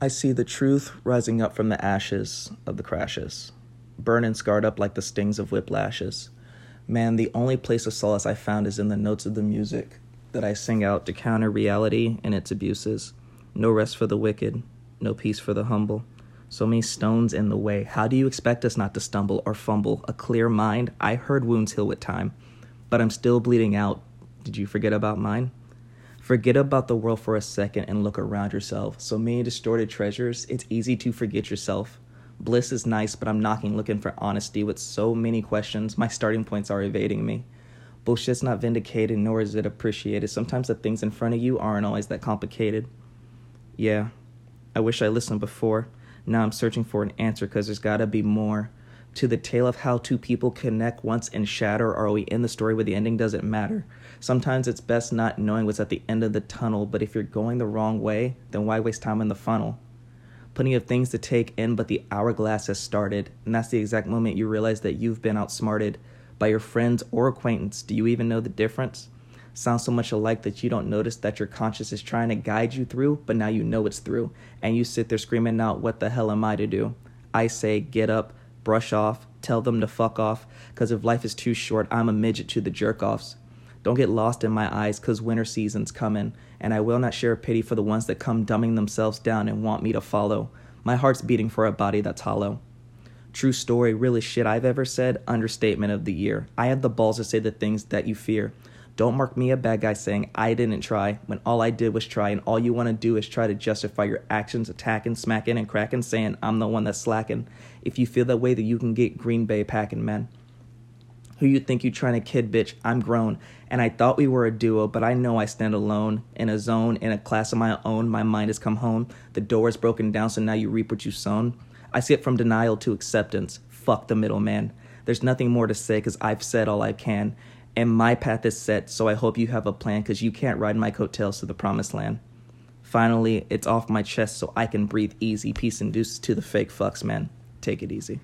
I see the truth rising up from the ashes of the crashes, burning scarred up like the stings of whiplashes. Man, the only place of solace I found is in the notes of the music that I sing out to counter reality and its abuses. No rest for the wicked, no peace for the humble. So many stones in the way. How do you expect us not to stumble or fumble? A clear mind? I heard wounds heal with time, but I'm still bleeding out. Did you forget about mine? Forget about the world for a second and look around yourself. So many distorted treasures, it's easy to forget yourself. Bliss is nice, but I'm knocking looking for honesty with so many questions. My starting points are evading me. Bullshit's not vindicated, nor is it appreciated. Sometimes the things in front of you aren't always that complicated. Yeah, I wish I listened before. Now I'm searching for an answer because there's gotta be more to the tale of how two people connect once and shatter, are we in the story where the ending doesn't matter? Sometimes it's best not knowing what's at the end of the tunnel, but if you're going the wrong way, then why waste time in the funnel? Plenty of things to take in, but the hourglass has started, and that's the exact moment you realize that you've been outsmarted by your friends or acquaintance. Do you even know the difference? Sounds so much alike that you don't notice that your conscience is trying to guide you through, but now you know it's through, and you sit there screaming out, What the hell am I to do? I say, Get up, brush off, tell them to fuck off, because if life is too short, I'm a midget to the jerk offs. Don't get lost in my eyes, because winter season's coming, and I will not share pity for the ones that come dumbing themselves down and want me to follow. My heart's beating for a body that's hollow. True story, really shit I've ever said, understatement of the year. I had the balls to say the things that you fear. Don't mark me a bad guy saying I didn't try when all I did was try, and all you want to do is try to justify your actions, attacking, smacking, and cracking, saying I'm the one that's slacking. If you feel that way, then you can get Green Bay packing, man. Who you think you trying to kid, bitch? I'm grown, and I thought we were a duo, but I know I stand alone in a zone, in a class of my own. My mind has come home. The door is broken down, so now you reap what you sown. I skip from denial to acceptance. Fuck the middleman. There's nothing more to say because I've said all I can and my path is set, so I hope you have a plan because you can't ride my coattails to the promised land. Finally, it's off my chest so I can breathe easy. Peace and to the fake fucks, man. Take it easy.